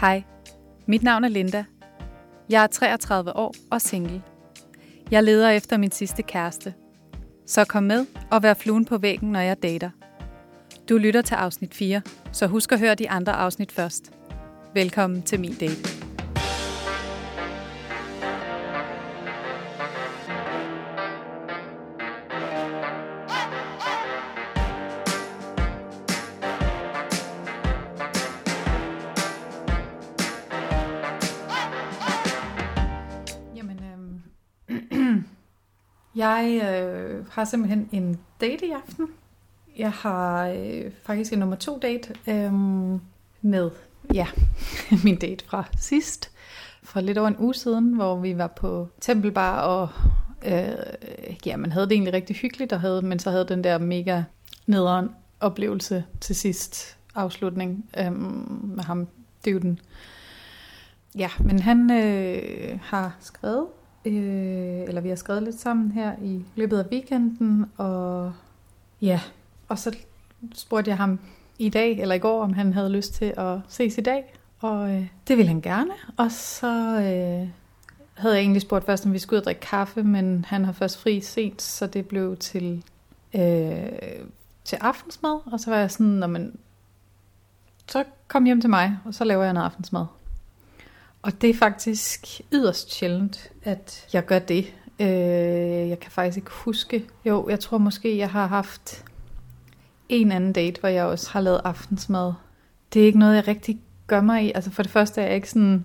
Hej, mit navn er Linda. Jeg er 33 år og single. Jeg leder efter min sidste kæreste. Så kom med og vær fluen på væggen, når jeg dater. Du lytter til afsnit 4, så husk at høre de andre afsnit først. Velkommen til min date. Jeg øh, har simpelthen en date i aften. Jeg har øh, faktisk en nummer to date øh, med ja, min date fra sidst. For lidt over en uge siden, hvor vi var på Tempelbar, og øh, ja, man havde det egentlig rigtig hyggeligt, og havde, men så havde den der mega nederen oplevelse til sidst afslutning øh, med ham, den. Ja, men han øh, har skrevet, øh, eller vi har skrevet lidt sammen her i løbet af weekenden, og ja, og så spurgte jeg ham i dag, eller i går, om han havde lyst til at ses i dag, og øh, det ville han gerne, og så øh, havde jeg egentlig spurgt først, om vi skulle ud og drikke kaffe, men han har først fri sent, så det blev til, øh, til aftensmad, og så var jeg sådan, når man, så kom hjem til mig, og så laver jeg noget aftensmad. Og det er faktisk yderst sjældent, at jeg gør det. Øh, jeg kan faktisk ikke huske. Jo, jeg tror måske, jeg har haft en anden date, hvor jeg også har lavet aftensmad. Det er ikke noget, jeg rigtig gør mig i. Altså for det første er jeg ikke sådan...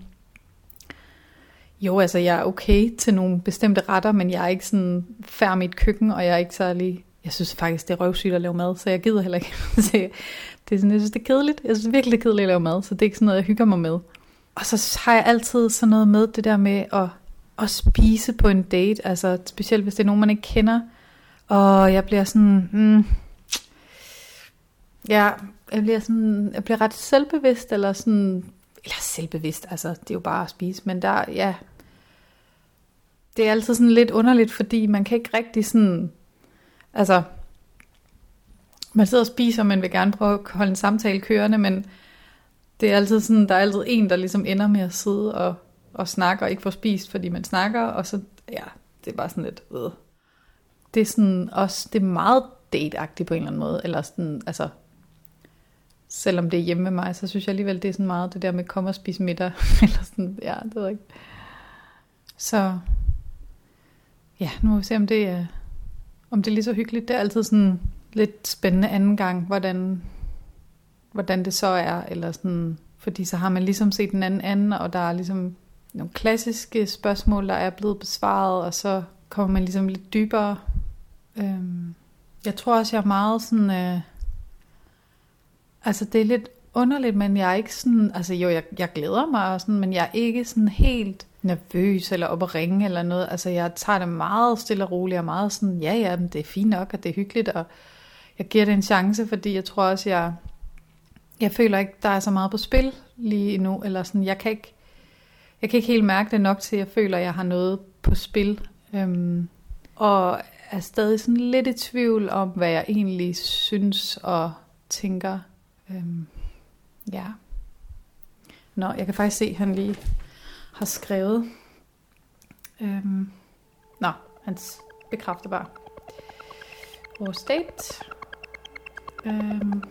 Jo, altså jeg er okay til nogle bestemte retter, men jeg er ikke sådan færdig mit køkken, og jeg er ikke særlig... Jeg synes faktisk, det er røvsygt at lave mad, så jeg gider heller ikke. det er sådan, jeg synes, det er kedeligt. Jeg synes det er virkelig kedeligt at lave mad, så det er ikke sådan noget, jeg hygger mig med. Og så har jeg altid sådan noget med det der med at, at spise på en date, altså specielt hvis det er nogen, man ikke kender. Og jeg bliver sådan, mm, ja, jeg bliver sådan, jeg bliver ret selvbevidst, eller sådan, eller selvbevidst, altså det er jo bare at spise, men der, ja, det er altid sådan lidt underligt, fordi man kan ikke rigtig sådan, altså, man sidder og spiser, man vil gerne prøve at holde en samtale kørende, men det er altid sådan, der er altid en, der ligesom ender med at sidde og, og snakke og ikke få spist, fordi man snakker, og så, ja, det er bare sådan lidt, øh. Det er sådan også, det er meget dateagtigt på en eller anden måde, eller sådan, altså, selvom det er hjemme med mig, så synes jeg alligevel, det er sådan meget det der med kom og spise middag, eller sådan, ja, det ved jeg ikke. Så, ja, nu må vi se, om det er, om det er lige så hyggeligt. Det er altid sådan lidt spændende anden gang, hvordan hvordan det så er, eller sådan, fordi så har man ligesom set den anden anden, og der er ligesom nogle klassiske spørgsmål, der er blevet besvaret, og så kommer man ligesom lidt dybere. Øhm, jeg tror også, jeg er meget sådan, øh, altså det er lidt underligt, men jeg er ikke sådan, altså jo, jeg, jeg glæder mig, og sådan, men jeg er ikke sådan helt nervøs, eller op at ringe, eller noget, altså jeg tager det meget stille og roligt, og meget sådan, ja ja, men det er fint nok, og det er hyggeligt, og jeg giver det en chance, fordi jeg tror også, jeg jeg føler ikke, der er så meget på spil lige nu, eller sådan, jeg kan ikke, jeg kan ikke helt mærke det nok til, at jeg føler, at jeg har noget på spil. Øhm, og er stadig sådan lidt i tvivl om, hvad jeg egentlig synes og tænker. Øhm, ja. Nå, jeg kan faktisk se, at han lige har skrevet. Øhm, nå, han bekræfter bare vores date. Øhm,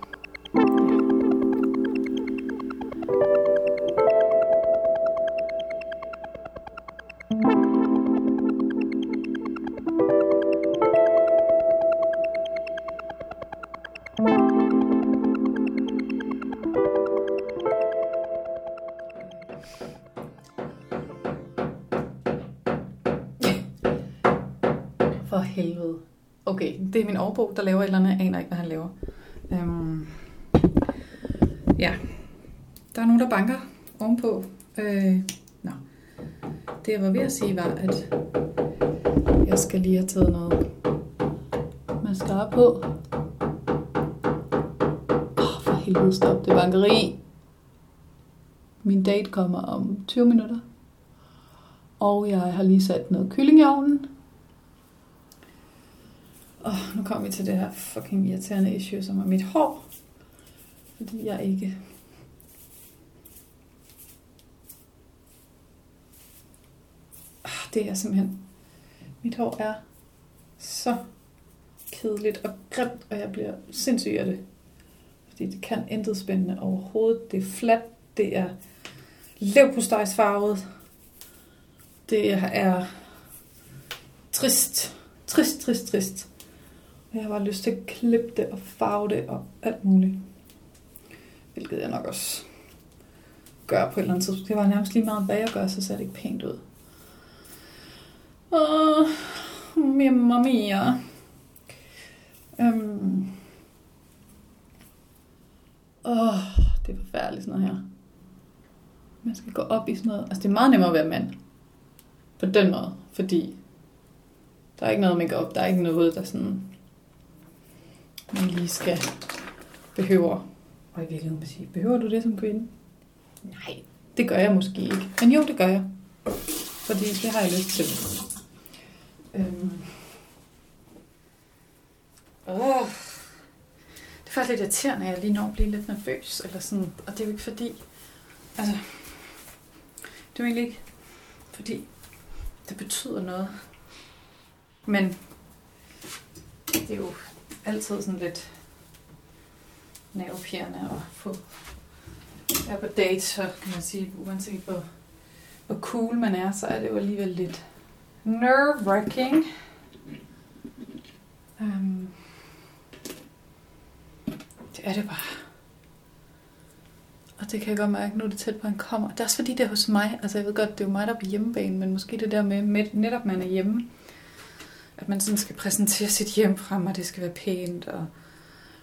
Okay, det er min overbo, der laver et eller andet. Jeg aner ikke, hvad han laver. Øhm, ja, der er nogen, der banker ovenpå. Øh, nå. Det jeg var ved at sige var, at jeg skal lige have taget noget mascara på. Åh, oh, for helvede stop, det bankeri. Min date kommer om 20 minutter. Og jeg har lige sat noget kylling i ovnen så kom vi til det her fucking irriterende issue, som er mit hår. Fordi jeg ikke ah, det er simpelthen... Mit hår er så kedeligt og grimt, og jeg bliver sindssyg af det. Fordi det kan intet spændende overhovedet. Det er fladt, det er levpostejsfarvet, det er trist, trist, trist, trist. Og jeg har bare lyst til at klippe det og farve det og alt muligt. Hvilket jeg nok også gør på et eller andet tidspunkt. Det var nærmest lige meget, hvad jeg gør, så ser det ikke pænt ud. Åh, mamma mia. Øhm. Åh, det er forfærdeligt sådan noget her. Man skal gå op i sådan noget. Altså, det er meget nemmere at være mand. På den måde. Fordi der er ikke noget make op. Der er ikke noget, der sådan man lige skal behøver. Og i virkeligheden vil sige, behøver du det som kvinde? Nej, det gør jeg måske ikke. Men jo, det gør jeg. Fordi det har jeg lyst til. Øhm. Oh. Det er faktisk lidt irriterende, at jeg lige når at blive lidt nervøs. Eller sådan. Og det er jo ikke fordi... Altså, det er jo egentlig ikke fordi, det betyder noget. Men det er jo altid sådan lidt nervepirrende at få være på date, så kan man sige, uanset hvor, hvor cool man er, så er det jo alligevel lidt nerve-wracking. Um, det er det bare. Og det kan jeg godt mærke, nu er det tæt på, at han kommer. Det er også fordi, det er hos mig. Altså jeg ved godt, det er jo mig, der er på hjemmebane, men måske det der med, med netop man er hjemme. At man sådan skal præsentere sit hjem frem, og det skal være pænt, og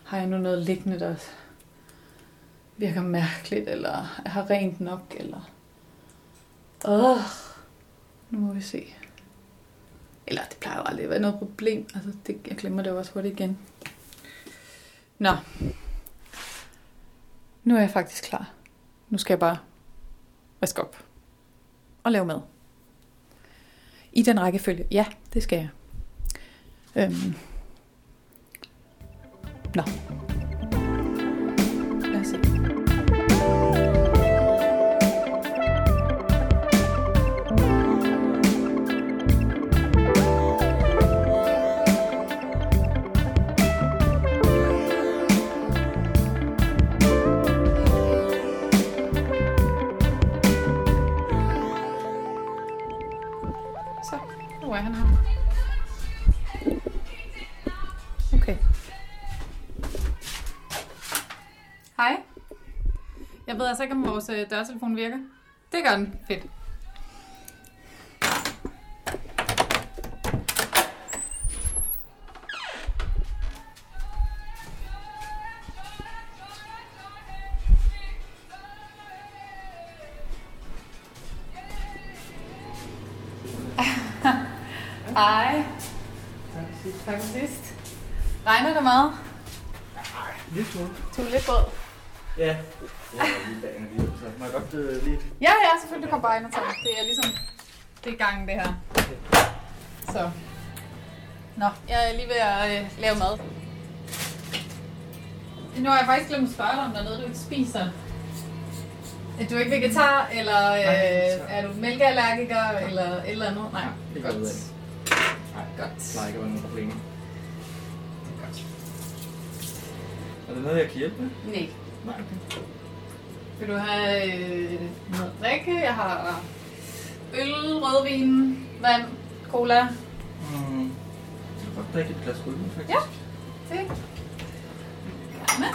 har jeg nu noget liggende, der virker mærkeligt, eller har rent nok, eller... Åh, nu må vi se. Eller det plejer jo aldrig at være noget problem. Altså, det, jeg glemmer det jo også hurtigt igen. Nå. Nu er jeg faktisk klar. Nu skal jeg bare vaske op. Og lave mad. I den rækkefølge. Ja, det skal jeg. Øhm. Nå. Lad os se. Ved altså ikke, om vores øh, dørtelefon virker. Det gør den. Fedt. Hej. Tak for sidst. Regner det meget? Lidt smule. Du er lidt båd. Ja. Jeg er lige bag lige, så må jeg godt øh, lige... Ja, ja, selvfølgelig kommer bare ind og tager det. Det er ligesom, det er gangen det her. Så. Nå, jeg er lige ved at øh, lave mad. Nu har jeg faktisk glemt at spørge dig, om der er noget, du ikke spiser. Er du ikke vegetar, eller øh, er du mælkeallergiker, eller et eller andet? Nej, Ikke godt. Nej, Godt. det plejer ikke at være noget problem. Godt. Er der noget, jeg kan hjælpe med? Nej. Nej, okay. Vil du have øh, noget drikke? Jeg har øl, rødvin, vand, cola. Mm. Jeg kan godt drikke et glas rødvin, faktisk. Ja. Det. Gerne.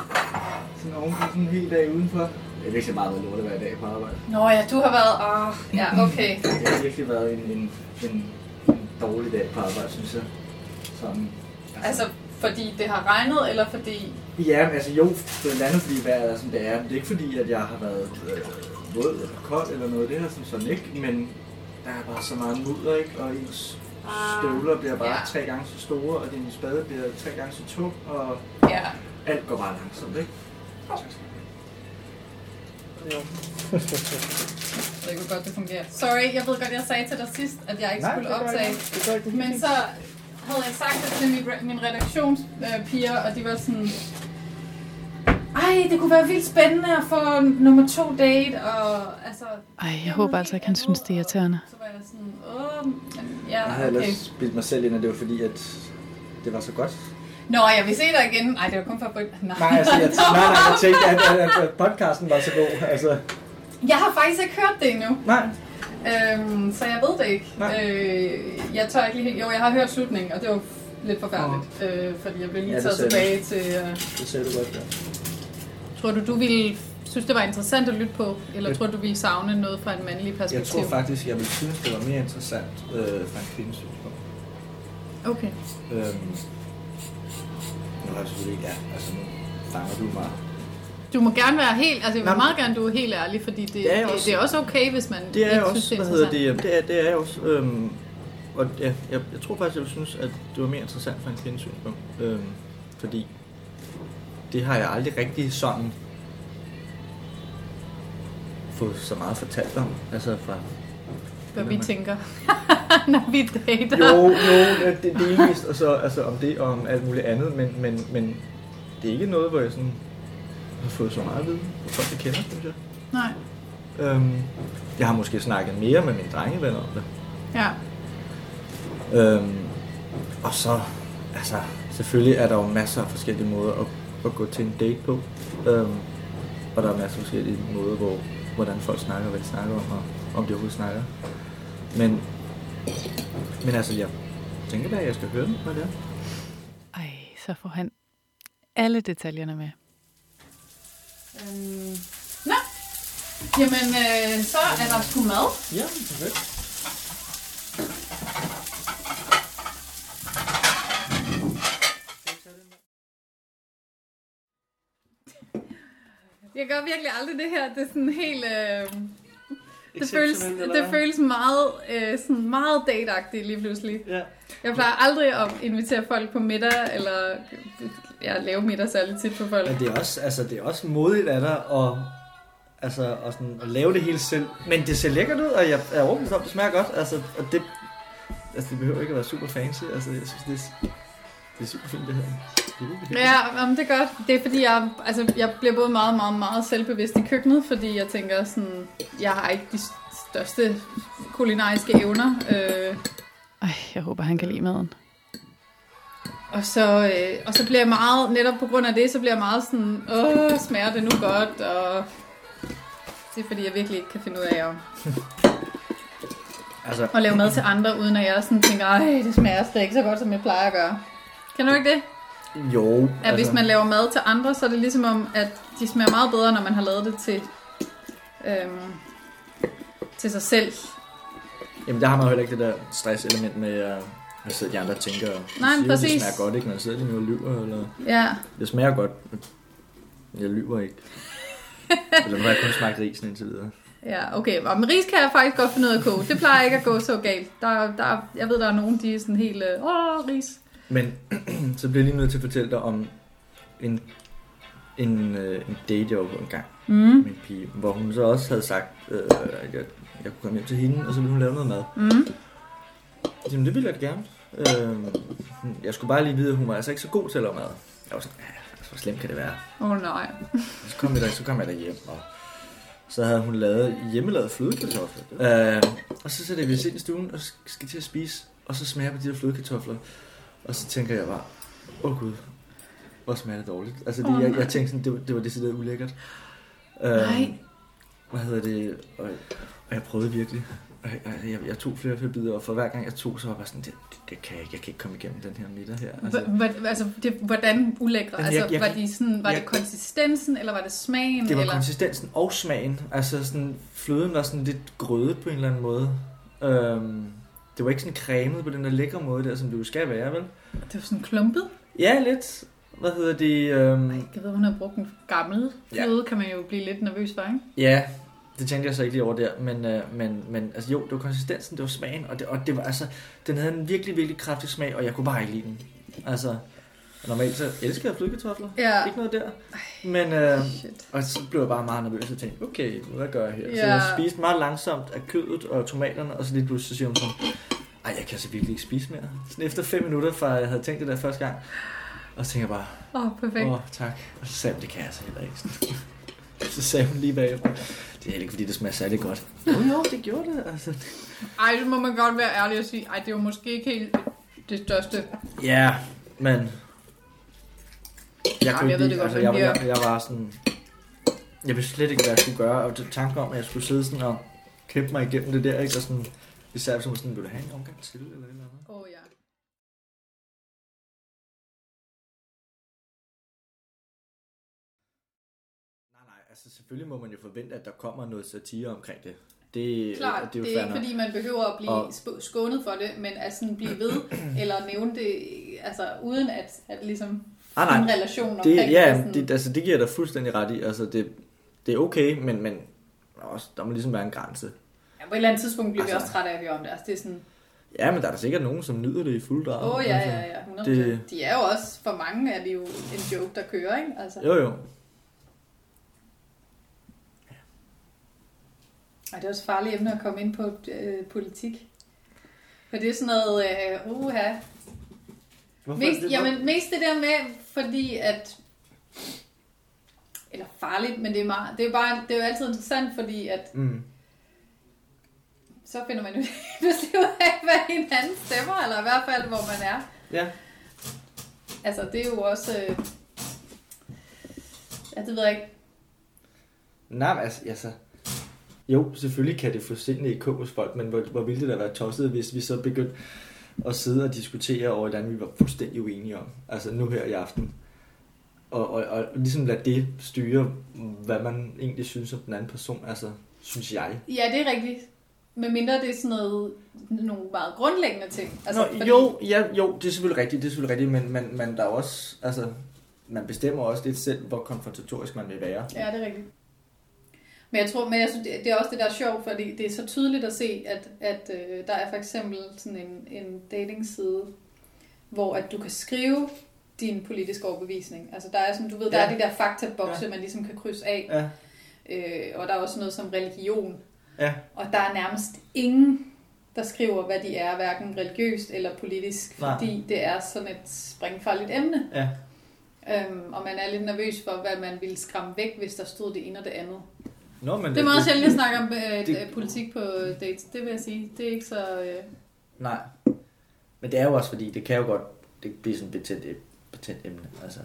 Sådan oven på sådan en hel dag udenfor. Det er virkelig meget været lort at være i dag på arbejde. Nå ja, du har været... Åh, ja, okay. Det har virkelig været en, en, en, en dårlig dag på arbejde, synes jeg. Sådan, Altså, fordi det har regnet, eller fordi... Ja, altså jo, blandt andet fordi vejret er som det er. Men det er ikke fordi, at jeg har været øh, våd eller kold eller noget. Det her som sådan ikke, men der er bare så meget mudder, ikke? Og ens støvler bliver bare Ja. tre gange så store, og din spade bliver tre gange så tung, og Ja. alt går bare langsomt, ikke? Jo. Jeg ved godt, det fungerer. Sorry, jeg ved godt, jeg sagde til dig sidst, at jeg ikke skulle optage. Ikke Men så havde jeg sagt det til min, min redaktionspiger, og de var sådan... Ej, det kunne være vildt spændende at få nummer to date, og altså... Ej, jeg håber altså ikke, han synes, det er irriterende. Så var jeg sådan, åh, ja, Jeg havde okay. ellers bildt mig selv ind, at det var fordi, at det var så godt. Nå, jeg vil se dig igen. Nej, det var kun for. Nej, Nej, altså, jeg, nej, nej, jeg tænkte, at, at, at podcasten var så god. Altså, Jeg har faktisk ikke hørt det endnu, nej, øhm, så jeg ved det ikke. Nej. Øh, jeg tør ikke lige... helt- Jo, jeg har hørt slutningen, og det var lidt forfærdeligt, øh, fordi jeg blev lige Ja, taget tilbage til... Øh, det sagde du godt, ja. tror du, du ville synes, det var interessant at lytte på, eller Jeg- tror du, ville savne noget fra en mandlig Jeg perspektiv? tror faktisk, jeg ville synes, det var mere interessant øh, fra en kvindes synspunkt. Okay. Øhm, nu har jeg selvfølgelig ikke, ja, altså nu fanger du mig. Du må gerne være helt, altså jeg vil Nå, men- meget gerne, du er helt ærlig, fordi det, Det er også. det er også okay, hvis man Det er ikke jeg synes, også, det er hvad hedder det, det er, det er også. Øhm, og ja, jeg, jeg tror faktisk, jeg ville synes, at det var mere interessant fra en kvindes synspunkt. Øhm, fordi det har jeg aldrig rigtig sådan fået så meget fortalt om. Altså fra... Hvad vi tænker, når vi dater. Jo, jo, det, det er delvist, og så altså, om det og om alt muligt andet, men, men, men det er ikke noget, hvor jeg sådan har fået så meget at vide fra folk, jeg kender, synes jeg. Nej, Øhm, jeg har måske snakket mere med mine drengevenner om det. ja. Øhm, og så, altså, selvfølgelig er der jo masser af forskellige måder at, at gå til en date på. Øhm, og der er masser af forskellige måder, hvor, hvordan folk snakker, hvad de snakker om, og om de overhovedet snakker. Men, men altså, jeg tænker da, at jeg skal høre den, hvad det er. Ej, så får han alle detaljerne med. Øhm. Nå, jamen øh, så er der sgu mad. Ja, perfekt. Jeg gør virkelig aldrig det her. Det er sådan helt... Øh, det, føles, det føles meget, øh, sådan meget dateagtigt lige pludselig. Ja. Jeg plejer aldrig at invitere folk på middag, eller ja, lave middag særlig tit for folk. Men det er også, altså, det er også modigt af dig at, altså, at, sådan, at lave det hele selv. Men det ser lækkert ud, og jeg er overbevist om, det smager godt. Altså, og det, altså, det behøver ikke at være super fancy. Altså, jeg synes, det er, det er super fint, det her. Hyggeligt. Ja, jamen, det er godt. Det er fordi, jeg, altså, jeg bliver både meget, meget, meget selvbevidst i køkkenet, fordi jeg tænker sådan, jeg har ikke de største kulinariske evner. Øh, Ej, jeg håber, han kan lide maden. og, så, øh, og så bliver jeg meget, netop på grund af det, så bliver jeg meget sådan, åh, smager det nu godt? Og det er fordi, jeg virkelig ikke kan finde ud af at, Altså, at lave mad til andre, uden at jeg sådan tænker, ej, det smager slet ikke så godt, som jeg plejer at gøre. Kan du ikke det? Jo. At altså, hvis man laver mad til andre, så er det ligesom om, at de smager meget bedre, når man har lavet det til, øhm, til sig selv. Jamen, der har man jo heller ikke det der stresselement med, at hvad sidder de andre og tænker, og Nej, men siger, præcis. det smager godt, ikke? Men sidder de nu og lyver, eller... Ja, Det smager godt, jeg lyver ikke. eller nu har jeg kun smagt risen indtil videre. ja, okay. Og med ris kan jeg faktisk godt finde ud af at koge. Det plejer ikke at gå så galt. Der, der, jeg ved, der er nogen, de er sådan helt, øh, åh, ris. Men så bliver jeg lige nødt til at fortælle dig om en, en, øh, en date, jeg var på en gang Mm. med en pige, hvor hun så også havde sagt, øh, at jeg, jeg kunne komme hjem til hende, og så ville hun lave noget mad. Mm. Jamen, det ville jeg gerne. Øh, jeg skulle bare lige vide, at hun var altså ikke så god til at lave mad. Jeg var sådan, ja, altså, hvor slemt kan det være? Åh oh, nej. Så kom jeg der, så kom jeg der hjem, og så havde hun lavet hjemmelavet flødekartofler. Øh, og så sætter vi os ind i stuen og skal til at spise, og så smager på de der flødekartofler. Og så tænker jeg bare, åh oh, gud, hvor smager det dårligt. Altså, det, Åh, jeg, jeg tænkte sådan, det, var- det var decideret ulækkert. Øh, Nej. Hvad hedder det? Og, og jeg prøvede virkelig. Og jeg, jeg, jeg, tog flere og flere bidder, og for hver gang jeg tog, så var jeg bare sådan, det, det, kan jeg ikke, jeg kan ikke komme igennem den her middag her. Altså, Altså, det, hvordan ulækre? Jeg- Altså, jeg var, de sådan, var jeg- det konsistensen, eller var det smagen? Det var eller? konsistensen og smagen. Altså sådan, fløden var sådan lidt grødet på en eller anden måde. Øhm, det var ikke sådan cremet på den der lækre måde der, som det jo skal være, vel? Det var sådan klumpet. Ja, lidt. Hvad hedder det? Øhm, Jeg ved, hun har brugt en gammel Ja. fløde, kan man jo blive lidt nervøs for, ikke? ja, det tænkte jeg så ikke lige over der. Men, øh, men, men altså, jo, det var konsistensen, det var smagen. Og det, og det var altså, den havde en virkelig, virkelig kraftig smag, og jeg kunne bare ikke lide den. Altså, normalt så elsker jeg flødekartofler. Ja. Ikke noget der. Men, øh, Shit. Og så blev jeg bare meget nervøs og tænkte, okay, hvad gør jeg her? Så Ja. jeg spiste meget langsomt af kødet og tomaterne, og så lige pludselig så siger hun sådan, ej, jeg kan så virkelig ikke spise mere. Sådan efter fem minutter fra jeg havde tænkt det der første gang, Og så tænker jeg bare, Åh, oh, perfekt. åh, oh, tak. Og så sagde hun, det kan jeg så heller ikke. så sagde hun lige bagefter, det er ikke, fordi det smager særlig godt. Jo, jo, det gjorde det. Altså. Ej, så må man godt være ærlig og sige, ej, det var måske ikke helt det største. Ja, men... Jeg, Jamen, jeg ved det godt, altså, jeg, jeg, er- jeg, var sådan... Jeg vidste slet ikke, hvad jeg skulle gøre, og tanken om, at jeg skulle sidde sådan og kæmpe mig igennem det der, ikke? Og sådan, især som sådan, vil du have en omgang til, eller eller andet? Åh, oh, ja. Nej, nej, altså selvfølgelig må man jo forvente, at der kommer noget satire omkring det. Det, Klart, det er jo det er ikke fordi, man behøver at blive Og- skånet for det, men at sådan blive ved, eller nævne det, altså uden at, at ligesom Ah, nej. en relation omkring Det, ja, sådan, det, altså, det giver dig fuldstændig ret i. Altså, det, det er okay, men, men også, der må ligesom være en grænse. ja, på et eller andet tidspunkt bliver altså, vi også trætte af at høre om det. Altså, det er sådan, Ja, men der er da sikkert nogen, som nyder det i fuld drag. åh oh, ja, altså. ja, ja, 100%. det-. De er jo også, for mange er det jo en joke, der kører, ikke? Altså, Jo, jo. og det er også et farligt emne at komme ind på øh, politik. For det er sådan noget, øh, uha. Hvorfor, Mest, det, jamen, mest det der med, fordi at... Eller farligt, men det er, meget, det er, jo bare, det er jo altid interessant, fordi at Mm. så finder man jo pludselig ud af, hvad hinanden stemmer, eller i hvert fald, hvor man er. Ja. Altså, det er jo også... Øh... Ja, det ved jeg ikke. Nej, men altså, altså, jo, selvfølgelig kan det få sindene i kog folk, men hvor, hvor ville det da være tosset, hvis vi så begyndte at sidde og diskutere over, hvordan vi var fuldstændig uenige om. Altså nu her i aften. Og, og, og ligesom lade det styre, hvad man egentlig synes om den anden person. Altså, synes jeg. Ja, det er rigtigt. Med mindre det er sådan noget, nogle meget grundlæggende ting. Altså, Nå, jo, ja, jo, det er selvfølgelig rigtigt, det er selvfølgelig rigtigt, men, men, men der er også, altså, man bestemmer også lidt selv, hvor konfrontatorisk man vil være. Ja, det er rigtigt. Men jeg tror, men jeg synes, det er også det, der er sjovt, fordi det er så tydeligt at se, at, at øh, der er for eksempel sådan en, en datingside, hvor at du kan skrive din politiske overbevisning. Altså der er sådan, du ved, der Ja. er de der faktabokse, Ja. man ligesom kan krydse af. Ja, Øh, og der er også noget som religion. ja, Og der er nærmest ingen, der skriver, hvad de er, hverken religiøst eller politisk, Nej. fordi det er sådan et springfarligt emne. ja. Øhm, og man er lidt nervøs for, hvad man ville skræmme væk, hvis der stod det ene og det andet. Nå, men Det er meget sjældent, jeg snakker om øh, det- politik på dates. Det vil jeg sige. Det er ikke så... Øh... Nej. Men det er jo også fordi, det kan jo godt det blive sådan et betændt, betændt emne. Altså,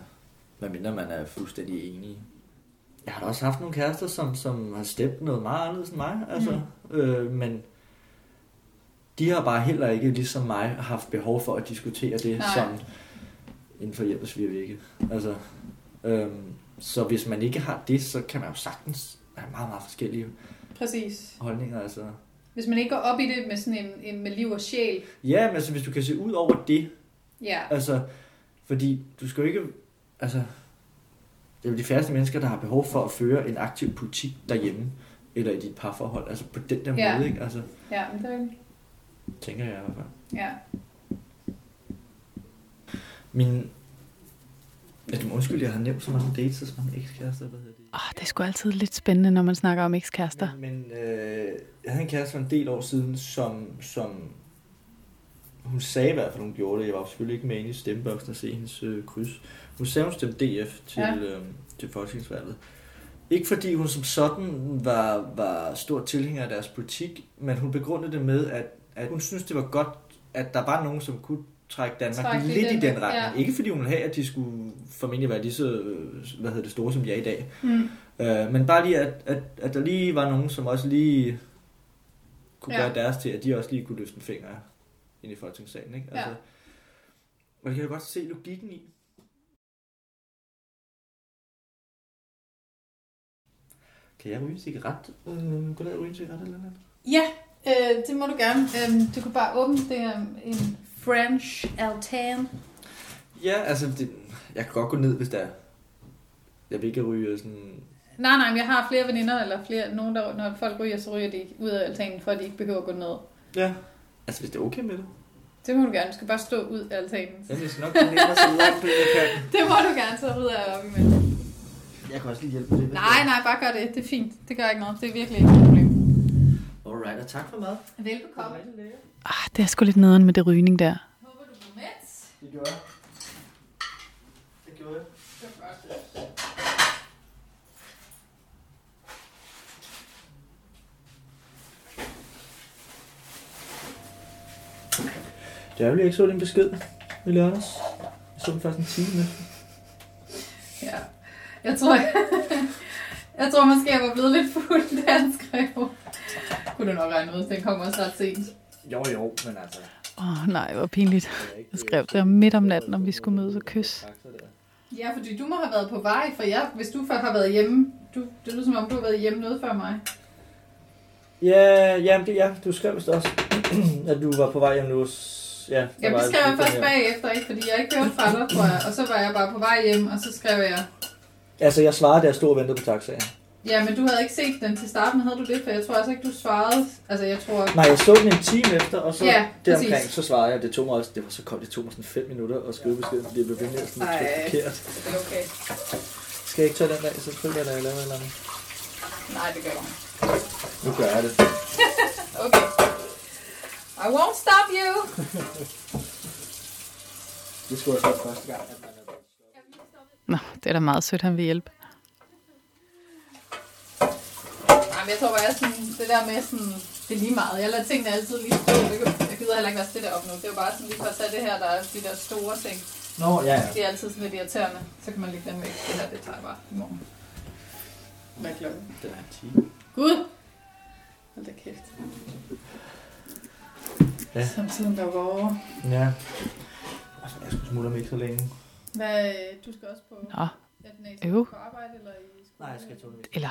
medmindre man er fuldstændig enig. Jeg har da også haft nogle kærester, som, som har stemt noget meget anderledes end mig. Altså, mm. øh, men de har bare heller ikke, ligesom mig, haft behov for at diskutere det Nej. som inden for hjælpes vi ikke. Altså, øhm, så hvis man ikke har det, så kan man jo sagtens have meget, meget forskellige Præcis. holdninger. Altså. Hvis man ikke går op i det med sådan en, en med liv og sjæl. Ja, men altså, hvis du kan se ud over det, Ja, Altså, fordi du skal jo ikke... Altså, det er jo de færreste mennesker, der har behov for at føre en aktiv politik derhjemme, eller i dit parforhold. Altså på den der Ja. måde, ikke? Altså, ja, men det er tænker jeg i hvert fald. Ja. Min... Ja, du må undskylde, jeg har nævnt så mange dates og så mange ekskærester. Hvad hedder det? Oh, det er sgu altid lidt spændende, når man snakker om ekskærester. Men, men øh, jeg havde en kæreste for en del år siden, som, som hun sagde i hvert fald, hun gjorde det. Jeg var selvfølgelig ikke med inde i stemmeboksen og se hendes øh, kryds. Hun sagde, hun stemte DF til, Ja. ja. øh, til folketingsvalget. Ikke fordi hun som sådan var, var stor tilhænger af deres politik, men hun begrundede det med, at, at hun synes det var godt, at der var nogen, som kunne trække Danmark Trække i lidt i den retning. ja. Ikke fordi hun ville have, at de skulle formentlig være lige så øh, hvad hedder det, store, som de er i dag. Mm. Øh, men bare lige, at, at, at der lige var nogen, som også lige kunne Ja. gøre deres til, at de også lige kunne løfte en finger ind i folketingssalen. Ikke? Altså, Ja. Og det kan jeg godt se logikken i. Kan jeg ryge en cigaret? Øh, jeg ryge en cigaret eller noget? Ja, øh, det må du gerne. Øhm, du kan bare åbne det er en French altan. Ja, altså, det, jeg kan godt gå ned, hvis der er. Jeg vil ikke ryge sådan... Nej, nej, men jeg har flere veninder, eller flere, nogen, der, når folk ryger, så ryger de ud af altanen, for at de ikke behøver at gå ned. Ja. Altså, hvis det er okay med det. Det må du gerne. Du skal bare stå ud af altanen. Jeg skal nok gå ned så langt, jeg kan. Det må du gerne så ud af op imellem. Jeg kan også lige hjælpe med det. Nej, nej, bare gør det. Det er fint. Det gør ikke noget. Det er virkelig ikke et problem. Alright, og tak for mad. Velbekomme. Ah, det er sgu lidt nederen med det rygning der. Håber du blev mæt. Det gjorde jeg. Det gjorde jeg. Det var godt. Det er jo ikke så din besked i lørdags. Jeg så den først en time efter. Ja, jeg tror, jeg, jeg tror måske, jeg var blevet lidt fuld, da han skrev. Kunne du nok regne ud, den kommer også ret sent. Jo, jo, men altså... Åh oh, nej, hvor pinligt. Jeg skrev det om midt om natten, om vi skulle mødes og kysse. Ja, fordi du må have været på vej, for jeg, hvis du før har været hjemme, du, det lyder som om, du har været hjemme noget før mig. Ja, ja, det, ja, du skrev vist også, at du var på vej hjem nu. Ja, Ja, det et skrev jeg først bagefter, ikke? Fordi jeg ikke hørte fra dig, tror jeg. Og så var jeg bare på vej hjem, og så skrev jeg... Altså, jeg svarede, da jeg stod og ventede på taxaen. Ja, men du havde ikke set den til starten, havde du det? For jeg tror altså ikke, du svarede. Altså, jeg tror... Nej, jeg så den en time efter, og så Ja, deromkring, præcis. så svarede jeg. Det tog mig også, det var så koldt, det tog mig sådan 5 minutter at skrive beskeden, fordi jeg blev ved med at sådan Ej. forkert. Det er okay. Skal jeg ikke tage den dag, så trykker jeg, da jeg laver et eller andet. Nej, det gør jeg ikke. Nu gør jeg det. Okay. I won't stop you. Det skulle jeg så første gang, at man Nå, det er da meget sødt, han vil hjælpe. Nej, men jeg tror bare, sådan, det der med sådan, det er lige meget. Jeg lader tingene altid lige stå. Jeg gider- Jeg gider heller ikke være stille op nu. Det er jo bare sådan lige for at tage det her, der er de der store ting. Nå, ja, ja. Det er altid sådan lidt irriterende. Så kan man lægge dem væk. Det her, det tager jeg bare i morgen. Hvad er klokken? Den er en time. Gud! Hold da kæft. Ja. Som tiden der går over. Ja. Altså, jeg skulle smutte om ikke så længe. Hvad, du skal også på Nå, Athenaeus øv. på arbejde eller i? Nej, jeg skal tage det. eller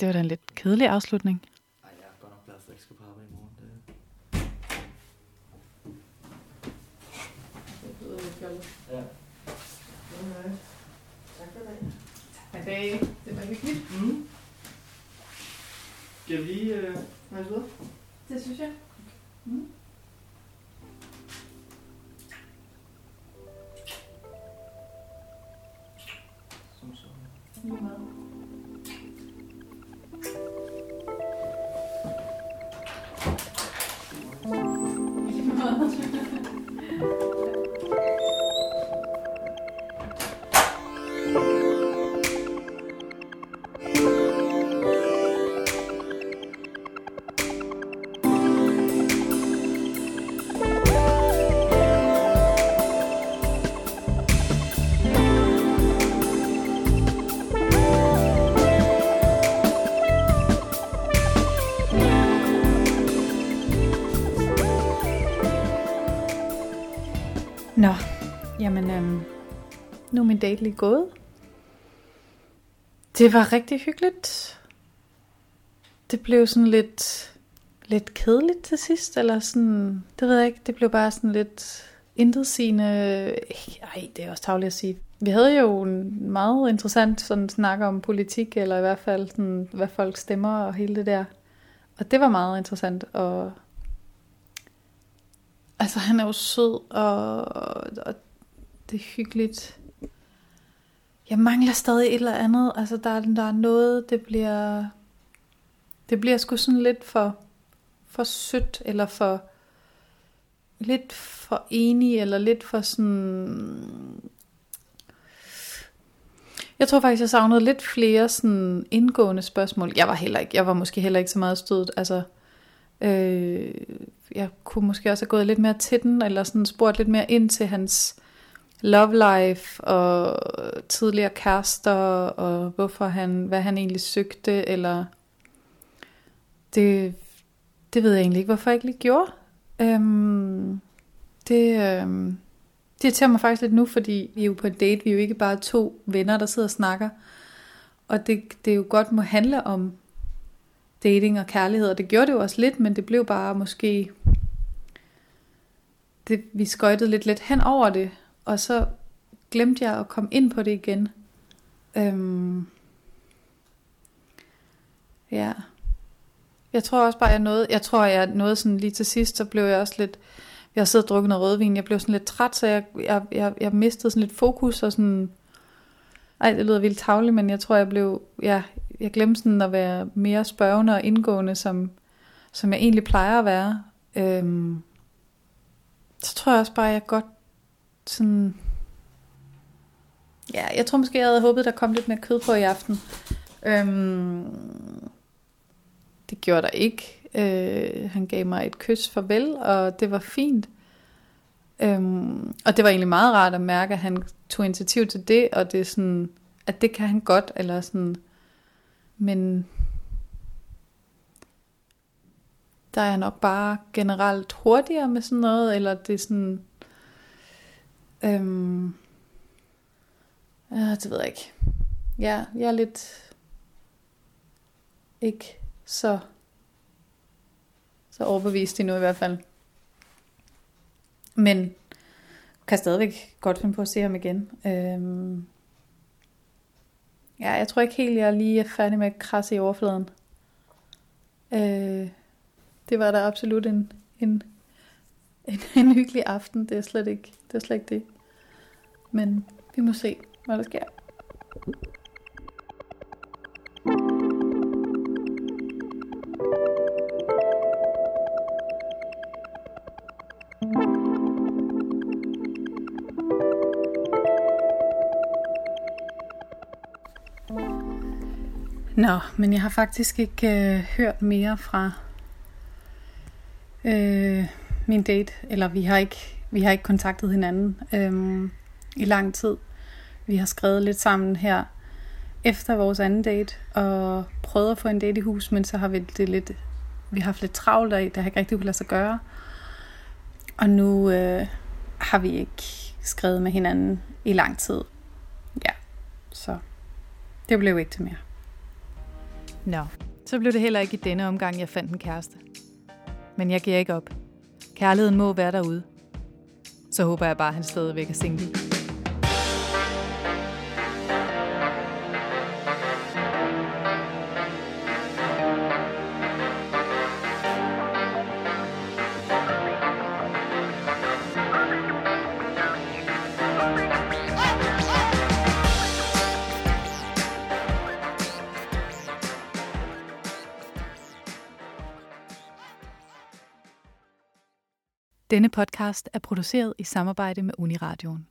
det var da en lidt kedelig afslutning. Ej, jeg er godt nok glad for, at jeg ikke skal på arbejde i morgen. Det... Det lyder lidt fjollet. Ja. Men det, det var hyggeligt. Mm. Skal vi lige øh, rejse videre? Det synes jeg. Mm. Som så. Lige Thank you. Jamen, øhm, nu er min date lige gået. Det var rigtig hyggeligt. Det blev sådan lidt, lidt kedeligt til sidst, eller sådan, det ved jeg ikke, det blev bare sådan lidt intetsigende. Ej, det er også tavligt at sige. Vi havde jo en meget interessant sådan snak om politik, eller i hvert fald sådan, hvad folk stemmer og hele det der. Og det var meget interessant, og Altså, han er jo sød, og, og det er hyggeligt. Jeg mangler stadig et eller andet. Altså, der, er- der er noget, det bliver... Det bliver sgu sådan lidt for, for sødt, eller for... Lidt for enig, eller lidt for sådan... Jeg tror faktisk, jeg savnede lidt flere sådan indgående spørgsmål. Jeg var heller ikke, jeg var måske heller ikke så meget stødt. Altså, øh, jeg kunne måske også have gået lidt mere til den, eller sådan spurgt lidt mere ind til hans love life, og tidligere kærester, og hvorfor han, hvad han egentlig søgte, eller det, det ved jeg egentlig ikke, hvorfor jeg ikke lige gjorde. Øhm, det, øhm, det irriterer mig faktisk lidt nu, fordi vi er jo på en date, vi er jo ikke bare to venner, der sidder og snakker, og det, det jo godt må handle om dating og kærlighed, og det gjorde det jo også lidt, men det blev bare måske, det, vi skøjtede lidt let hen over det, og så glemte jeg at komme ind på det igen. Øhm, ja. Jeg tror også bare, jeg nåede, jeg tror, jeg nåede sådan lige til sidst, så blev jeg også lidt, jeg har siddet og drukket noget rødvin, jeg blev sådan lidt træt, så jeg, jeg, jeg, jeg mistede sådan lidt fokus, og sådan, ej, det lyder vildt tavligt, men jeg tror, jeg blev, ja, jeg glemte sådan at være mere spørgende og indgående, som, som jeg egentlig plejer at være. Øhm, så tror jeg også bare, at jeg godt sådan... Ja, jeg tror måske, jeg havde håbet, der kom lidt mere kød på i aften. Øhm, det gjorde der ikke. Øh, han gav mig et kys farvel, og det var fint. Øhm, og det var egentlig meget rart at mærke, at han tog initiativ til det, og det er sådan, at det kan han godt, eller sådan, men der er jeg nok bare generelt hurtigere med sådan noget, eller det er sådan, øhm, ja, det ved jeg ikke. Ja, jeg er lidt ikke så, så overbevist endnu i hvert fald. Men kan stadigvæk godt finde på at se ham igen. Øhm, ja, jeg tror ikke helt, jeg lige er færdig med at krasse i overfladen. Øh, det var da absolut en, en, en, en hyggelig aften. Det er slet ikke det. Er slet ikke det. Men vi må se, hvad der sker. Nå, men jeg har faktisk ikke øh, hørt mere fra øh, min date, eller vi har ikke, vi har ikke kontaktet hinanden øhm, i lang tid. Vi har skrevet lidt sammen her efter vores anden date, og prøvet at få en date i hus, men så har vi det lidt, vi har haft lidt travlt af, det har ikke rigtig kunne lade sig gøre. Og nu øh, har vi ikke skrevet med hinanden i lang tid. Ja, så det blev ikke til mere. Nå, så blev det heller ikke i denne omgang, jeg fandt en kæreste. Men jeg giver ikke op. Kærligheden må være derude. Så håber jeg bare, at han stadigvæk er single. Denne podcast er produceret i samarbejde med Uniradioen.